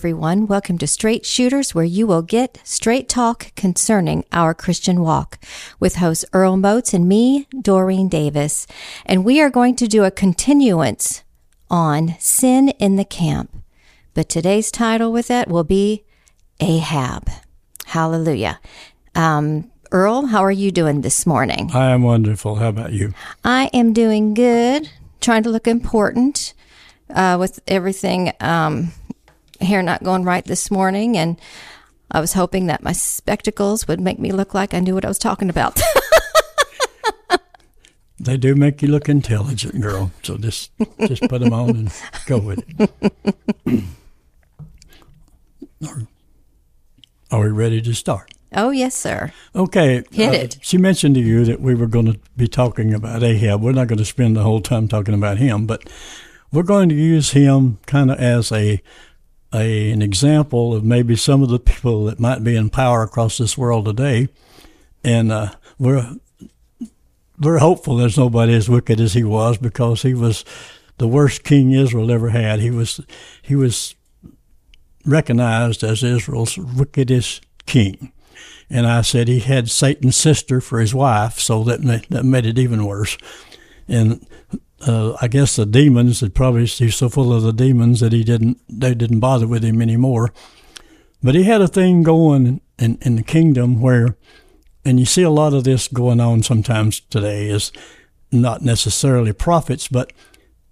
Everyone. Welcome to Straight Shooters, where you will get straight talk concerning our Christian walk with hosts Earl Moats and me, Doreen Davis. And we are going to do a continuance on sin in the camp. But today's title with that will be Ahab. Hallelujah. Um, Earl, how are you doing this morning? I am wonderful. How about you? I am doing good, trying to look important uh, with everything. Um, hair not going right this morning, and I was hoping that my spectacles would make me look like I knew what I was talking about. they do make you look intelligent, girl. So just just put them on and go with it. are, are we ready to start? Oh yes, sir. Okay, hit uh, it. She mentioned to you that we were going to be talking about Ahab. We're not going to spend the whole time talking about him, but we're going to use him kind of as a a, an example of maybe some of the people that might be in power across this world today. And uh, we're we're hopeful there's nobody as wicked as he was because he was the worst king Israel ever had. He was he was recognized as Israel's wickedest king. And I said he had Satan's sister for his wife, so that made, that made it even worse. And uh, I guess the demons had probably he's so full of the demons that he didn't they didn't bother with him anymore. But he had a thing going in, in the kingdom where, and you see a lot of this going on sometimes today is not necessarily prophets, but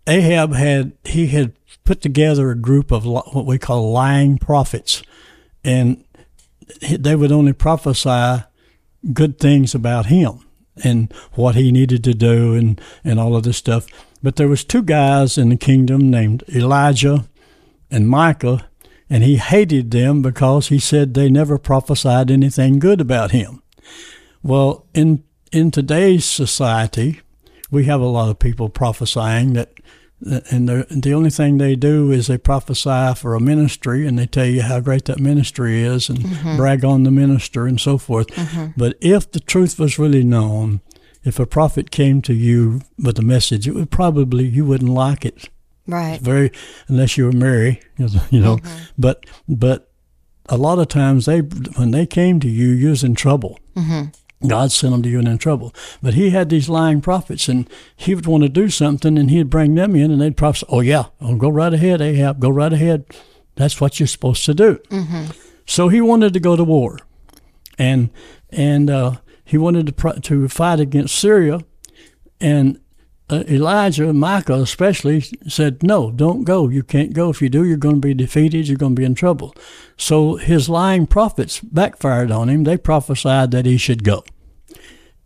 Ahab had he had put together a group of what we call lying prophets, and they would only prophesy good things about him and what he needed to do and, and all of this stuff. But there was two guys in the kingdom named Elijah and Micah, and he hated them because he said they never prophesied anything good about him. Well, in in today's society, we have a lot of people prophesying that and the only thing they do is they prophesy for a ministry and they tell you how great that ministry is and mm-hmm. brag on the minister and so forth. Mm-hmm. But if the truth was really known, if a prophet came to you with a message, it would probably you wouldn't like it. Right. It's very unless you were Mary, you know. Mm-hmm. But but a lot of times they when they came to you, you was in trouble. God sent them to you and in trouble. But he had these lying prophets, and he would want to do something, and he'd bring them in, and they'd prophesy, "Oh yeah, oh, go right ahead, Ahab, go right ahead. That's what you're supposed to do." Mm-hmm. So he wanted to go to war, and and uh, he wanted to to fight against Syria, and uh, Elijah, Micah especially, said, No, don't go. You can't go. If you do, you're going to be defeated. You're going to be in trouble. So his lying prophets backfired on him. They prophesied that he should go.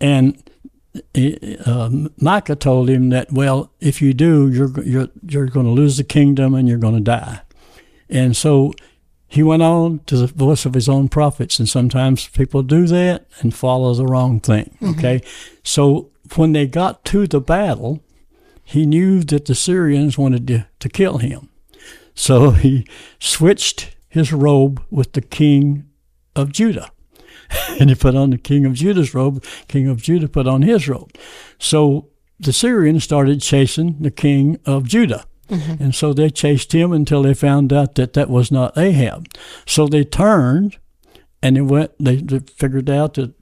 And uh, Micah told him that, well, if you do, you're, you're, you're going to lose the kingdom and you're going to die. And so he went on to the voice of his own prophets. And sometimes people do that and follow the wrong thing. Mm-hmm. Okay. Mm-hmm. So when they got to the battle, he knew that the Syrians wanted to, to kill him. So he switched his robe with the king of Judah. and he put on the king of Judah's robe. King of Judah put on his robe. So the Syrians started chasing the king of Judah. Mm-hmm. And so they chased him until they found out that that was not Ahab. So they turned and they went, they, they figured out that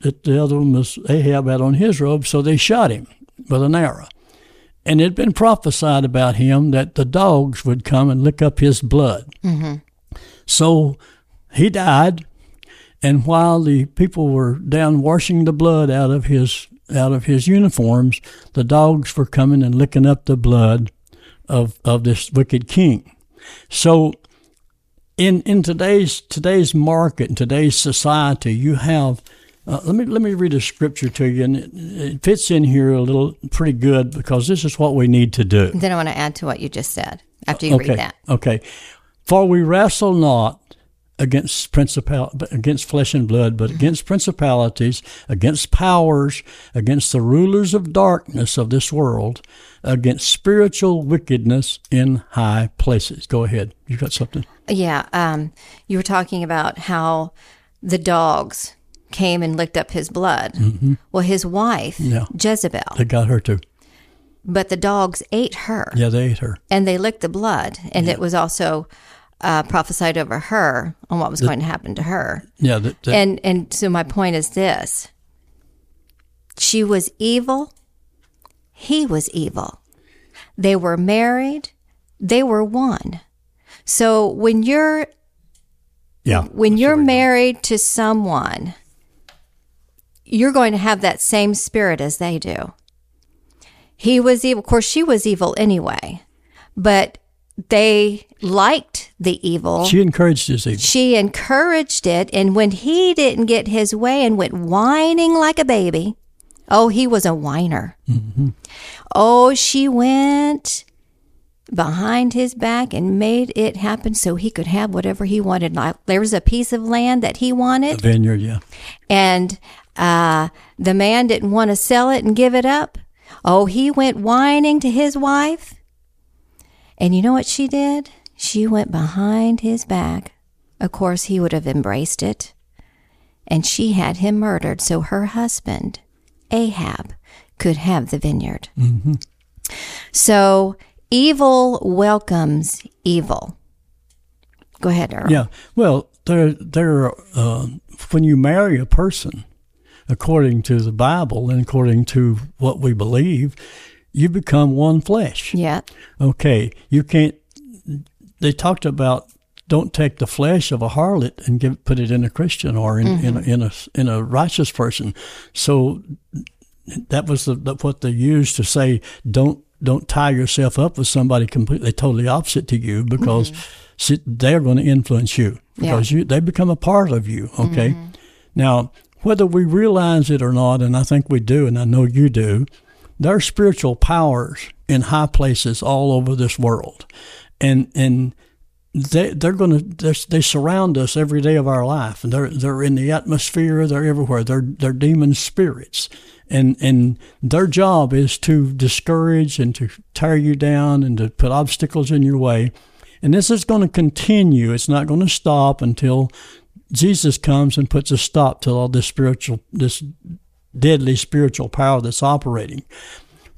that the other one was Ahab had on his robe, so they shot him with an arrow. And it had been prophesied about him that the dogs would come and lick up his blood. Mm-hmm. So he died, and while the people were down washing the blood out of his out of his uniforms, the dogs were coming and licking up the blood of of this wicked king. So in in today's today's market in today's society, you have uh, let me let me read a scripture to you, and it, it, fits in here a little pretty good because this is what we need to do. Then I want to add to what you just said after you okay, read that. Okay, for we wrestle not against principal against flesh and blood, but against principalities, against powers, against the rulers of darkness of this world, against spiritual wickedness in high places. Go ahead. You got something? Yeah. Um, you were talking about how the dogs came and licked up his blood. Mm-hmm. Well, his wife, yeah. Jezebel, they got her too. But the dogs ate her. Yeah, they ate her, and they licked the blood, and yeah. it was also uh, prophesied over her on what was going to happen to her. Yeah, that, that, And and so my point is this. She was evil. He was evil. They were married. They were one. So when you're yeah. when you're married to someone, you're going to have that same spirit as they do. He was evil. Of course, she was evil anyway, but they liked the evil. She encouraged his evil. She encouraged it, and when he didn't get his way and went whining like a baby, oh, he was a whiner. Mm-hmm. Oh, she went behind his back and made it happen so he could have whatever he wanted. Like there was a piece of land that he wanted, The vineyard, yeah. and uh, the man didn't want to sell it and give it up. Oh, he went whining to his wife. And you know what she did? She went behind his back. Of course, he would have embraced it. And she had him murdered so her husband, Ahab, could have the vineyard. So evil welcomes evil. Go ahead, Earl. Yeah. Well, there, there. Uh, when you marry a person, according to the Bible and according to what we believe, you become one flesh. Yeah. Okay. You can't. They talked about don't take the flesh of a harlot and give put it in a Christian or in in, a, mm-hmm. in a in a righteous person. So that was the, the, what they used to say. Don't don't tie yourself up with somebody completely totally opposite to you because mm-hmm. see, they're going to influence you because you they become a part of you. Okay. Mm-hmm. Now whether we realize it or not, and I think we do, and I know you do, there are spiritual powers in high places all over this world, and and they they're going to they surround us every day of our life, they're they're in the atmosphere, they're everywhere. They're they're demon spirits, and and their job is to discourage and to tear you down and to put obstacles in your way, and this is going to continue. It's not going to stop until Jesus comes and puts a stop to all this spiritual this deadly spiritual power that's operating.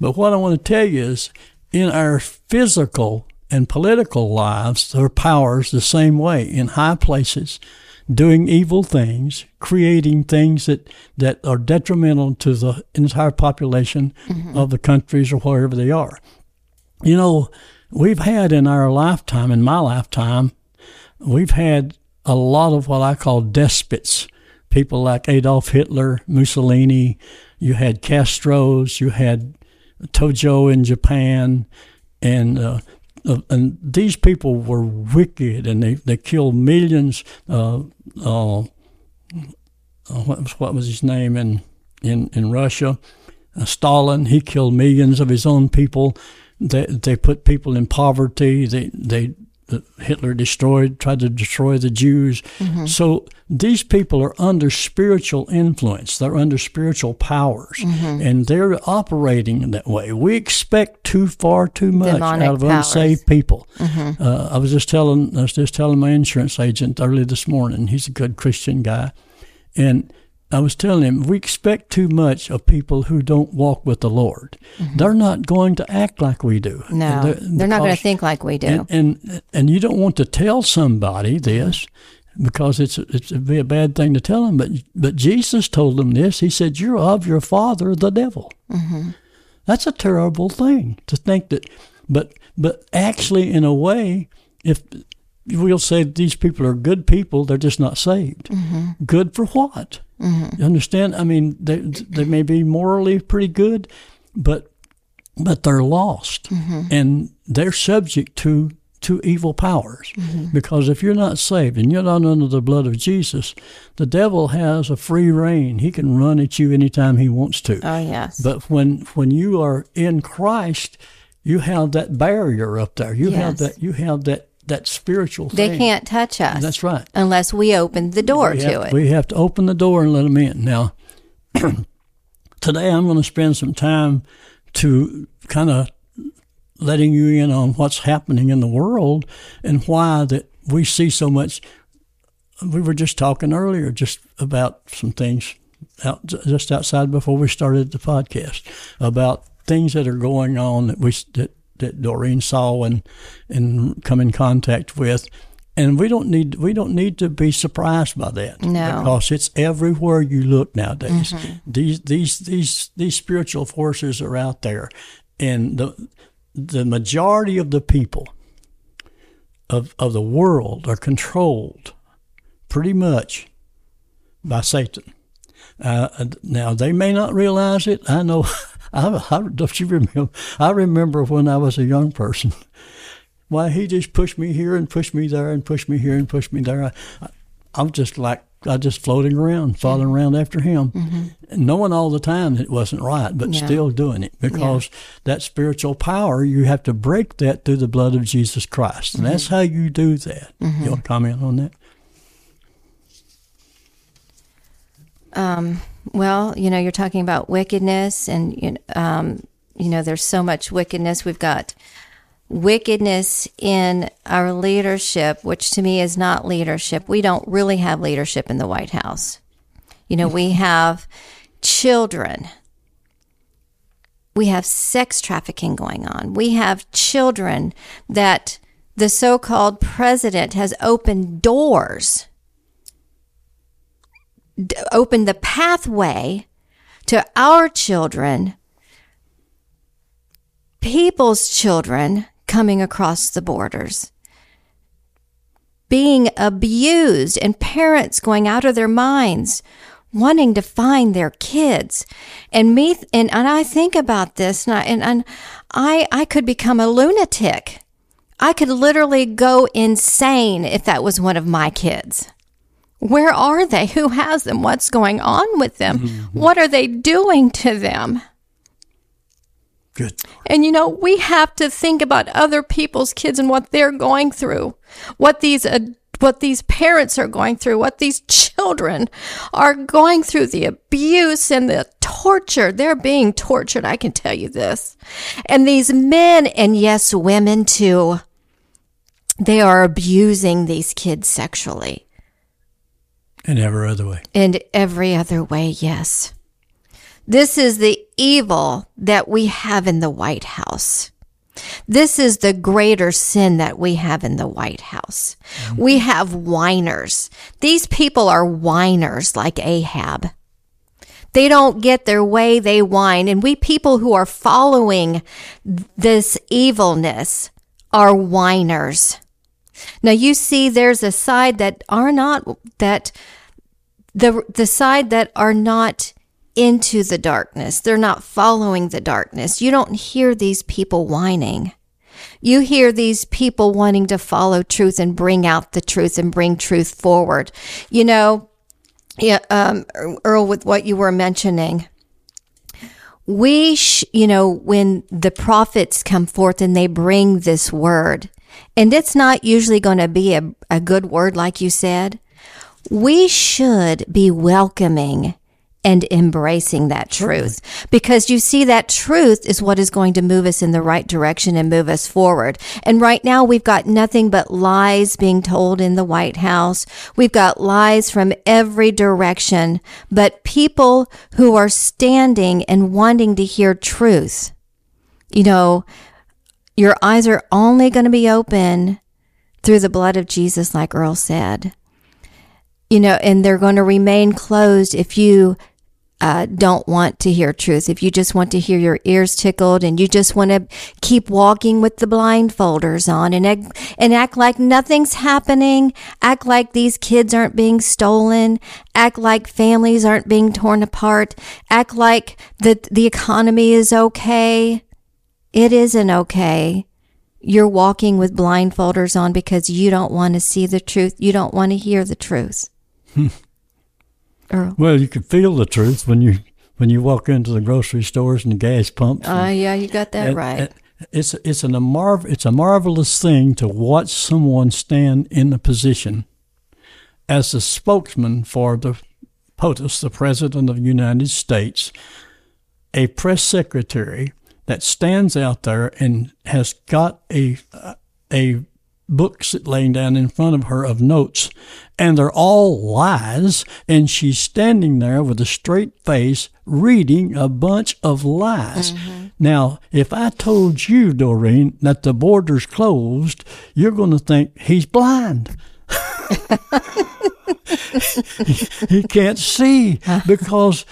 But what I want to tell you is in our physical and political lives, there are powers the same way in high places, doing evil things, creating things that, that are detrimental to the entire population mm-hmm. of the countries or wherever they are. You know, we've had in our lifetime, in my lifetime, we've had a lot of what I call despots, people like Adolf Hitler, Mussolini, you had Castro's, you had Tojo in Japan, and uh, uh, and these people were wicked, and they, they killed millions. Uh, uh, what, was, what was his name in in in Russia? Uh, Stalin. He killed millions of his own people. They they put people in poverty. They they Hitler destroyed, tried to destroy the Jews. Mm-hmm. So these people are under spiritual influence. They're under spiritual powers, mm-hmm. and they're operating that way. We expect too far too much Demonic out of powers. unsaved people. Mm-hmm. Uh, I was just telling, I was just telling my insurance agent early this morning. He's a good Christian guy, and I was telling him we expect too much of people who don't walk with the Lord. They're not going to act like we do. No, And they're, not going to think like we do. and, and and you don't want to tell somebody this because it's it's it'd be a bad thing to tell them. But but Jesus told them this. He said, "You're of your father, the devil." Mm-hmm. That's a terrible thing to think that. But but actually, in a way, if we'll say these people are good people, they're just not saved. Mm-hmm. Good for what? Mm-hmm. You understand? I mean, they they may be morally pretty good, but but they're lost mm-hmm. and they're subject to to evil powers mm-hmm. because if you're not saved and you're not under the blood of Jesus the devil has a free reign he can run at you anytime he wants to oh yes. but when when you are in Christ you have that barrier up there you have Yes. that you have that that spiritual thing. they can't touch us. that's right Unless we open the door we to have, it. We have to open the door and let them in. Now, today I'm going to spend some time to kind of letting you in on what's happening in the world and why that we see so much. We were just talking earlier just about some things out just outside before we started the podcast about things that are going on that we that that Doreen saw and and come in contact with and we don't need we don't need to be surprised by that No. because it's everywhere you look nowadays. These these these these spiritual forces are out there, and the the majority of the people of of the world are controlled pretty much by Satan. Uh, now they may not realize it. I know. I, I don't you remember? I remember when I was a young person. Why he just pushed me here and pushed me there and pushed me here and pushed me there. I, I, I'm just like I just floating around, following mm-hmm. around after him, mm-hmm. and knowing all the time that it wasn't right, but Yeah. still doing it because that spiritual power you have to break that through the blood of Jesus Christ, and that's mm-hmm. how you do that. You want to comment on that? Um, well, you know, you're talking about wickedness, and um, you know, there's so much wickedness. We've got wickedness in our leadership, which to me is not leadership. We don't really have leadership in the White House. You know, we have children. We have sex trafficking going on. We have children that the so called president has opened doors d- open the pathway to our children, people's children coming across the borders, being abused, and parents going out of their minds wanting to find their kids. And me and, and i think about this and I, and, and I i could become a lunatic. I could literally go insane if that was one of my kids where are they? Who has them? What's going on with them? What are they doing to them? Good. And you know, we have to think about other people's kids and what they're going through, what these uh, what these parents are going through, what these children are going through, the abuse and the torture. They're being tortured, I can tell you this. And these men and yes, women too, they are abusing these kids sexually. In every other way. And every other way, yes. This is the evil that we have in the White House. This is the greater sin that we have in the White House. Mm-hmm. We have whiners. These people are whiners like Ahab. They don't get their way, they whine. And we people who are following this evilness are whiners. Now you see there's a side that are not that the the side that are not into the darkness. They're not following the darkness. You don't hear these people whining. You hear these people wanting to follow truth and bring out the truth and bring truth forward. You know, yeah, um, Earl, with what you were mentioning, we, sh- you know, when the prophets come forth and they bring this word, and it's not usually going to be a, a good word, like you said, we should be welcoming and embracing that truth because you see that truth is what is going to move us in the right direction and move us forward. And right now we've got nothing but lies being told in the White House. We've got lies from every direction, but people who are standing and wanting to hear truth, you know, your eyes are only going to be open through the blood of Jesus, like Earl said. You know, and they're going to remain closed if you uh, don't want to hear truth, if you just want to hear your ears tickled and you just want to keep walking with the blindfolders on and act, and act like nothing's happening, act like these kids aren't being stolen, act like families aren't being torn apart, act like the, the economy is okay. It isn't okay. You're walking with blindfolders on because you don't want to see the truth. You don't want to hear the truth. Earl. Well, you can feel the truth when you when you walk into the grocery stores and the gas pumps. Uh, yeah, you got that right. It's it's an, a marv- it's a marvelous thing to watch someone stand in a position as the spokesman for the POTUS, the President of the United States, a press secretary that stands out there and has got a a book laying down in front of her of notes, and they're all lies, and she's standing there with a straight face reading a bunch of lies. Mm-hmm. Now, if I told you, Doreen, that the border's closed, you're going to think he's blind. He, can't see because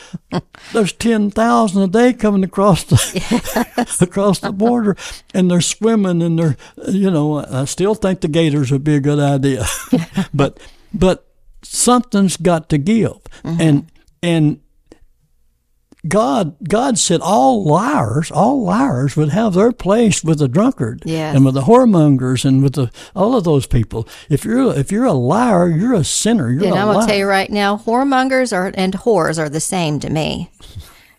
there's ten thousand a day coming across the across the border, and they're swimming and they're you know I still think the gators would be a good idea, but but something's got to give, mm-hmm. and and God God said all liars, all liars would have their place with the drunkard Yes. and with the whoremongers and with the all of those people. If you're if you're a liar, you're a sinner. You're And a I'm gonna tell you right now, whoremongers are and whores are the same to me.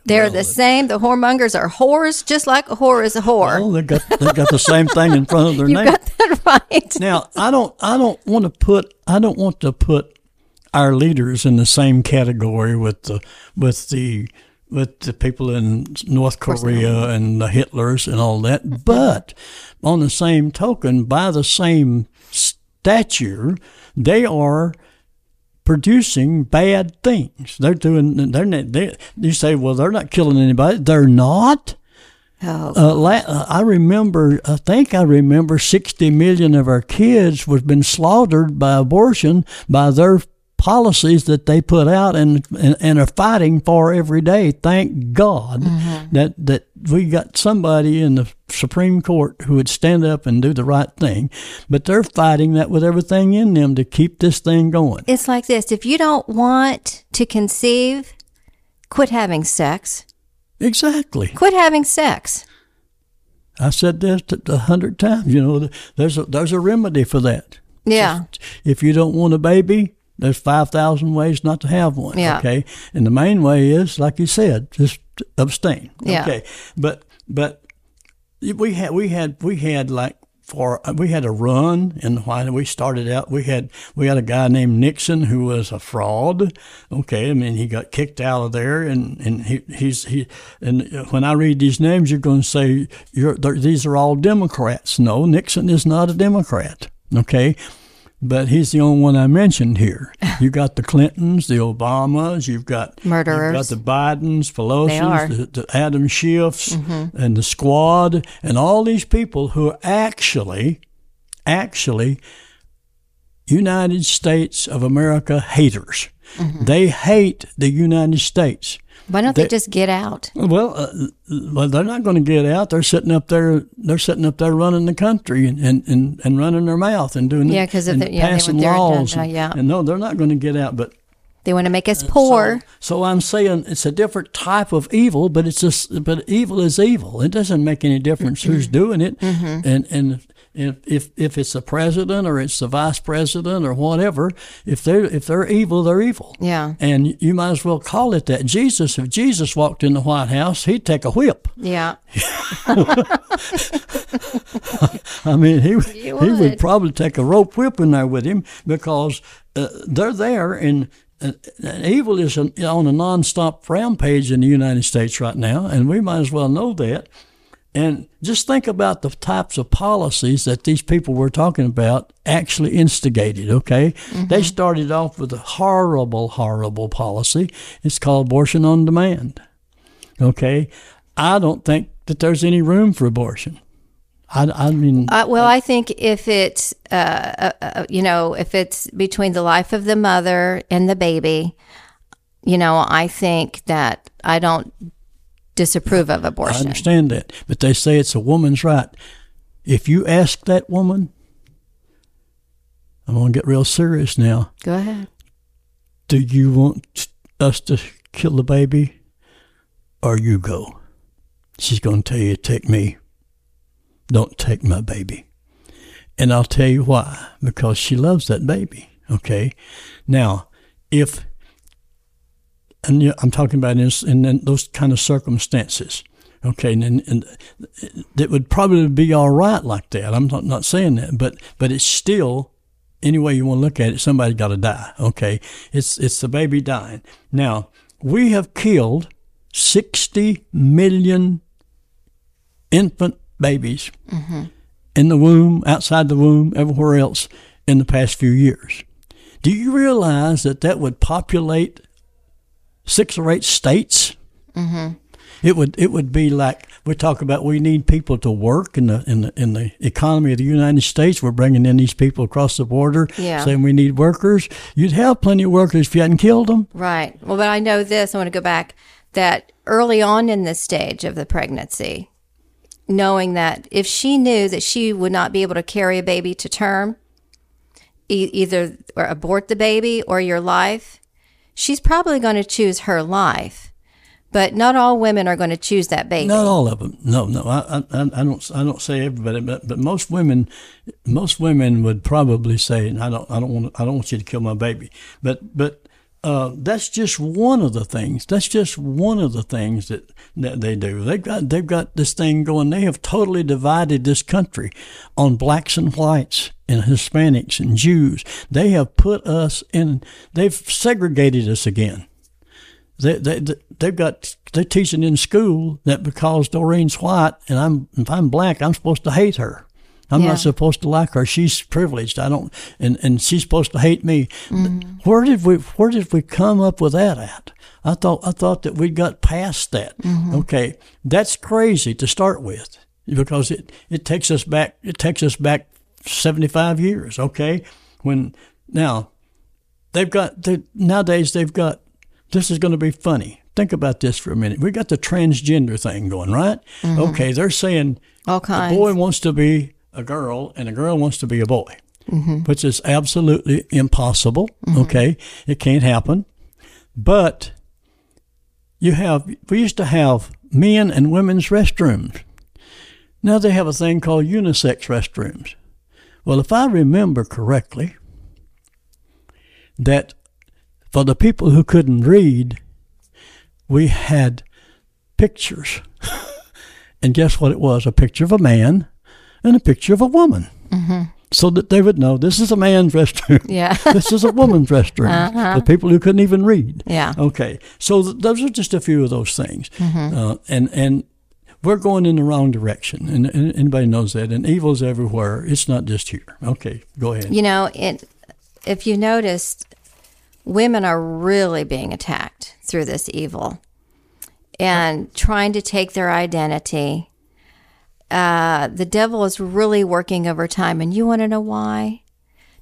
They're the same. The whoremongers are whores, just like a whore is a whore. Well, they got they got the same thing in front of their you name. got that right. Now, I don't I don't want to put I don't want to put our leaders in the same category with the with the with the people in North Korea and the Hitlers and all that. But on the same token, by the same stature, they are producing bad things. They're doing. They're not. They, you say, well, they're not killing anybody. They're not. Oh, Uh, la- uh, I remember, I think I remember 60 million of our kids was been slaughtered by abortion by their policies that they put out and, and, and are fighting for every day. Thank God mm-hmm. that, that we got somebody in the Supreme Court who would stand up and do the right thing. But they're fighting that with everything in them to keep this thing going. it's like this. If you don't want to conceive, quit having sex. Exactly. Quit having sex. I said this a hundred times. You know, there's a, there's a remedy for that. Yeah. if you don't want a baby, there's 5,000 ways not to have one. Yeah. Okay. And the main way is, like you said, just abstain. Yeah. Okay. But, but we had, we had, we had like, for we had a run and why we started out we had we had a guy named Nixon who was a fraud okay I mean he got kicked out of there and and he he's he and when I read these names you're going to say you're these are all Democrats no Nixon is not a Democrat okay but he's the only one I mentioned here. You got the Clintons, the Obamas, you've got Murderers. you've got the Bidens. Pelosi's, the, the Adam Schiffs, and the Squad, and all these people who are actually, actually, United States of America haters. They hate the United States. Why don't they, They- just get out? Well, uh, well, they're not going to get out. They're sitting up there. They're sitting up there running the country and, and, and, and running their mouth and doing Yeah, 'cause of and the- yeah, they passing their laws. agenda, and, yeah. and no, they're not going to get out. But They want to make us poor. so, so I'm saying it's a different type of evil, but it's just but evil is evil. It doesn't make any difference who's doing it, Mm-hmm. and and if, if if it's the president or it's the vice president or whatever, if they are if they're evil, they're evil. Yeah. And you might as well call it that. Jesus, if Jesus walked in the White House, he'd take a whip. Yeah. I mean, he he would. would. probably take a rope whip in there with him because uh, they're there, and uh, evil is an, on a nonstop rampage in the United States right now, and we might as well know that. And just think about the types of policies that these people we're talking about actually instigated, okay? They started off with a horrible, horrible policy. It's called abortion on demand, okay? I don't think that there's any room for abortion. I, I mean, Uh, well, I think if it's, uh, uh, uh, you know, if it's between the life of the mother and the baby, you know, I think that I don't disapprove of abortion. I understand that, but they say it's a woman's right. If you ask that woman, I'm going to get real serious now. Go ahead. Do you want us to kill the baby or you go? She's going to tell you, take me. Don't take my baby. And I'll tell you why. Because she loves that baby. Okay. Now, if, and you- I'm talking about in, in, those kind of circumstances. Okay, and, and, and it would probably be all right like that. I'm not, not saying that, but but it's still any way you want to look at it, somebody's got to die. Okay, it's it's the baby dying. Now we have killed sixty million infant babies mm-hmm. in the womb, outside the womb, everywhere else in the past few years. Do you realize that that would populate six or eight states? Mm-hmm. It would it would be like we talk about we need people to work in the in the in the economy of the United States. We're bringing in these people across the border, Yeah. saying we need workers. You'd have plenty of workers if you hadn't killed them. Right. Well, but I know this. I want to go back that early on in this stage of the pregnancy, knowing that if she knew that she would not be able to carry a baby to term, e- either or abort the baby or your life, she's probably going to choose her life. But not all women are going to choose that baby. Not all of them. No, no. I, I, I don't. I don't say everybody, but, but most women, most women would probably say, "I don't. I don't want. I don't want you to kill my baby." But, but uh, that's just one of the things. That's just one of the things that, that they do. They've got. They've got this thing going. They have totally divided this country on blacks and whites and Hispanics and Jews. They have put us in. They've segregated us again they, they, they've got they're teaching in school that because Doreen's white and I'm if I'm black, I'm supposed to hate her. I'm Yeah. not supposed to like her. She's privileged. I don't, and, and she's supposed to hate me. Mm-hmm. Where did we Where did we come up with that at? I thought I thought that we got past that. Mm-hmm. Okay, that's crazy to start with because it, it takes us back. It takes us back 75 years. Okay, when now they've got they, nowadays they've got this is going to be funny. Think about this for a minute. We got the transgender thing going, right? Mm-hmm. Okay, they're saying All a kinds. boy wants to be a girl and a girl wants to be a boy, mm-hmm. which is absolutely impossible. Mm-hmm. Okay, it can't happen. But you have we used to have men and women's restrooms. Now they have a thing called unisex restrooms. Well, if I remember correctly, that for the people who couldn't read, we had pictures. and guess what it was? A picture of a man and a picture of a woman. Mm-hmm. So that they would know this is a man's restroom. Yeah. this is a woman's restroom. The people who couldn't even read. Yeah. Okay. So th- those are just a few of those things. Uh, and, and we're going in the wrong direction. And, and anybody knows that. And evil's everywhere. It's not just here. Okay. Go ahead. You know, it, if you noticed, women are really being attacked through this evil and trying to take their identity. Uh, the devil is really working overtime. And you want to know why?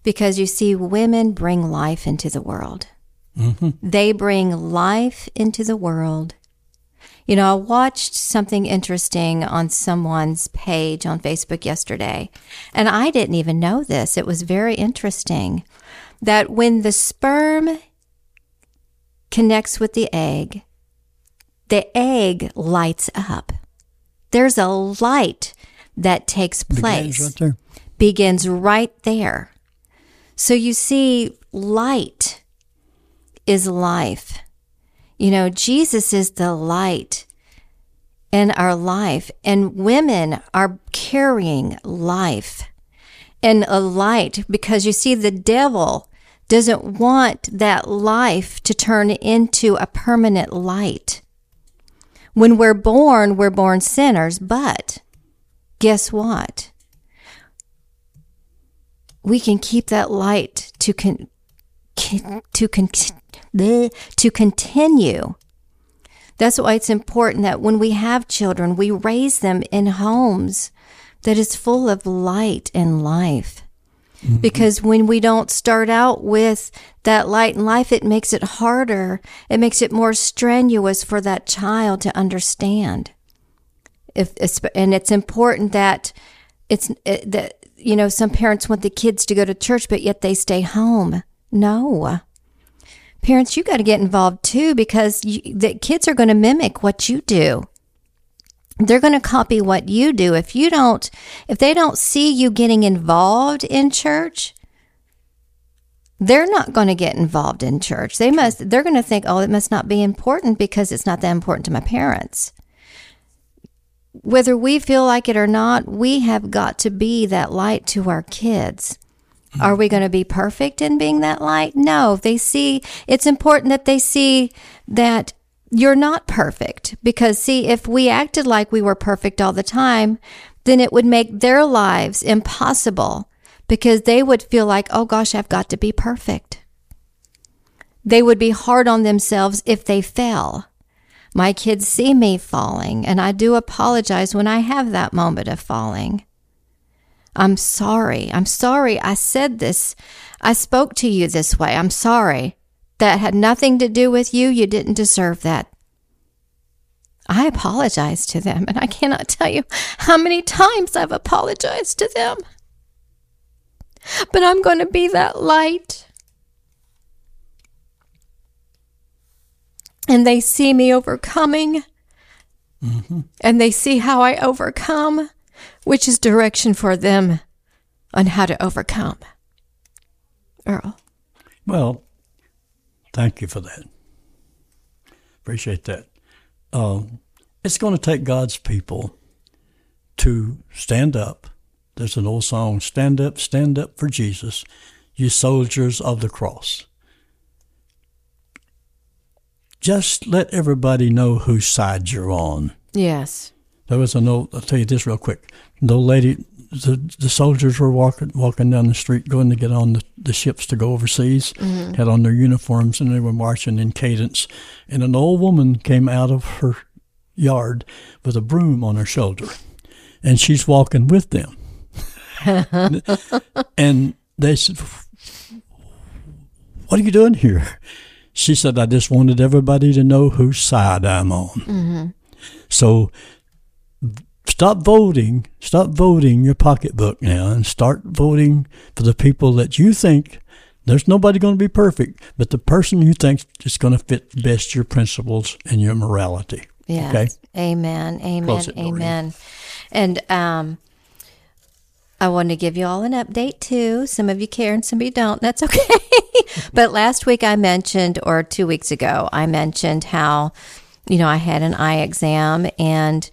Because you see, women bring life into the world. They bring life into the world. You know, I watched something interesting on someone's page on Facebook yesterday, and I didn't even know this. It was very interesting that when the sperm connects with the egg, the egg lights up. There's a light that takes place Begins right there. begins right there. So you see, light is life. You know, Jesus is the light in our life, and women are carrying life and a light because you see, the devil doesn't want that life to turn into a permanent light. When we're born, we're born sinners, but guess what? We can keep that light to con- to con- to continue. That's why it's important that when we have children, we raise them in homes that is full of light and life. Mm-hmm. Because when we don't start out with that light in life, it makes it harder. It makes it more strenuous for that child to understand. If and it's important that it's it, that you know some parents want the kids to go to church, but yet they stay home. No, parents, you got to get involved too because you, the kids are going to mimic what you do they're going to copy what you do. If you don't if they don't see you getting involved in church they're not going to get involved in church. They must they're going to think oh it must not be important because it's not that important to my parents. Whether we feel like it or not we have got to be that light to our kids. Mm-hmm. Are we going to be perfect in being that light? No. They see it's important that they see that you're not perfect because see if we acted like we were perfect all the time then it would make their lives impossible because they would feel like oh gosh I've got to be perfect they would be hard on themselves if they fell My kids see me falling, and I do apologize when I have that moment of falling. I'm sorry. I'm sorry I said this. I spoke to you this way. I'm sorry. That had nothing to do with you. You didn't deserve that. I apologize to them, and I cannot tell you how many times I've apologized to them. But I'm going to be that light. And they see me overcoming, Mm-hmm. and they see how I overcome, which is direction for them on how to overcome. Earl. Well, thank you for that. Appreciate that. Um, it's going to take God's people to stand up. There's an old song, Stand Up, Stand Up for Jesus, you soldiers of the cross. Just let everybody know whose side you're on. Yes. There was an old, I'll tell you this real quick. The lady, the, the soldiers were walking walking down the street going to get on the, the ships to go overseas, mm-hmm. had on their uniforms, and they were marching in cadence. And an old woman came out of her yard with a broom on her shoulder, and she's walking with them. and they said, What are you doing here? She said, I just wanted everybody to know whose side I'm on. Mm-hmm. So stop voting, stop voting your pocketbook now and start voting for the people that you think there's nobody going to be perfect, but the person you think is going to fit best your principles and your morality. Yes. Okay. Amen. Amen. Close it, Amen. And um, I want to give you all an update too. Some of you care and some of you don't. That's okay. but last week I mentioned, or two weeks ago, I mentioned how, you know, I had an eye exam and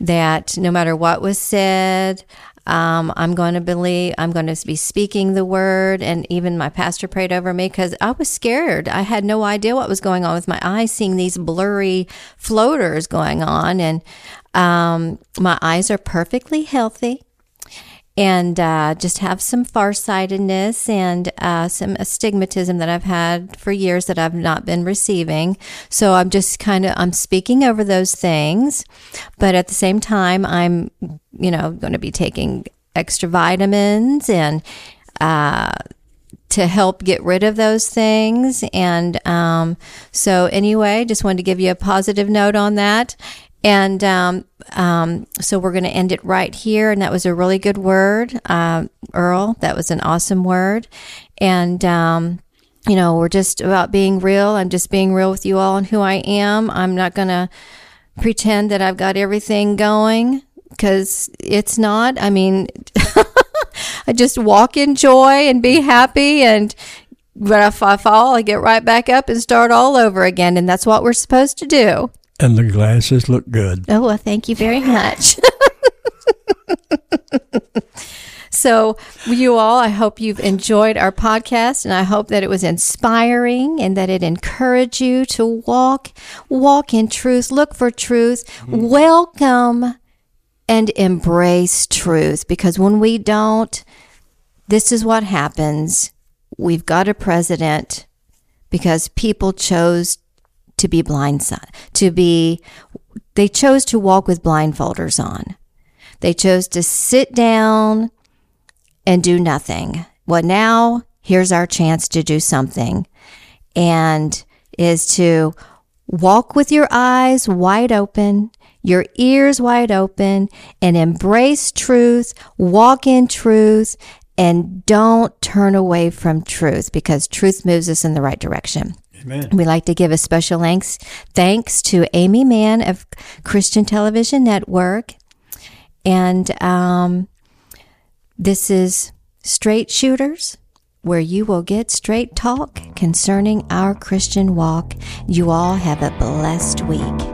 that no matter what was said, um, I'm going to believe, I'm going to be speaking the word. And even my pastor prayed over me because I was scared. I had no idea what was going on with my eyes, seeing these blurry floaters going on. And um, my eyes are perfectly healthy and uh, just have some farsightedness and uh, some astigmatism that I've had for years that I've not been receiving. So I'm just kind of I'm speaking over those things, but at the same time I'm you know going to be taking extra vitamins and. Uh, to help get rid of those things. And um, so, anyway, just wanted to give you a positive note on that. And um, um, so we're going to end it right here. And that was a really good word, um, Earl. That was an awesome word. And, um, you know, we're just about being real. I'm just being real with you all and who I am. I'm not going to pretend that I've got everything going because it's not. I mean, I just walk in joy and be happy. And but if I fall, I get right back up and start all over again. And that's what we're supposed to do. And the glasses look good. Oh, well, thank you very much. so, you all, I hope you've enjoyed our podcast and I hope that it was inspiring and that it encouraged you to walk walk in truth, look for truth, hmm. welcome and embrace truth because when we don't this is what happens. We've got a president because people chose to be blindsided, to be, they chose to walk with blindfolders on. They chose to sit down and do nothing. Well, now here's our chance to do something and is to walk with your eyes wide open, your ears wide open, and embrace truth, walk in truth, and don't turn away from truth because truth moves us in the right direction. Amen. We like to give a special thanks thanks to Amy Mann of Christian Television Network, and um, this is Straight Shooters, where you will get straight talk concerning our Christian walk. You all have a blessed week.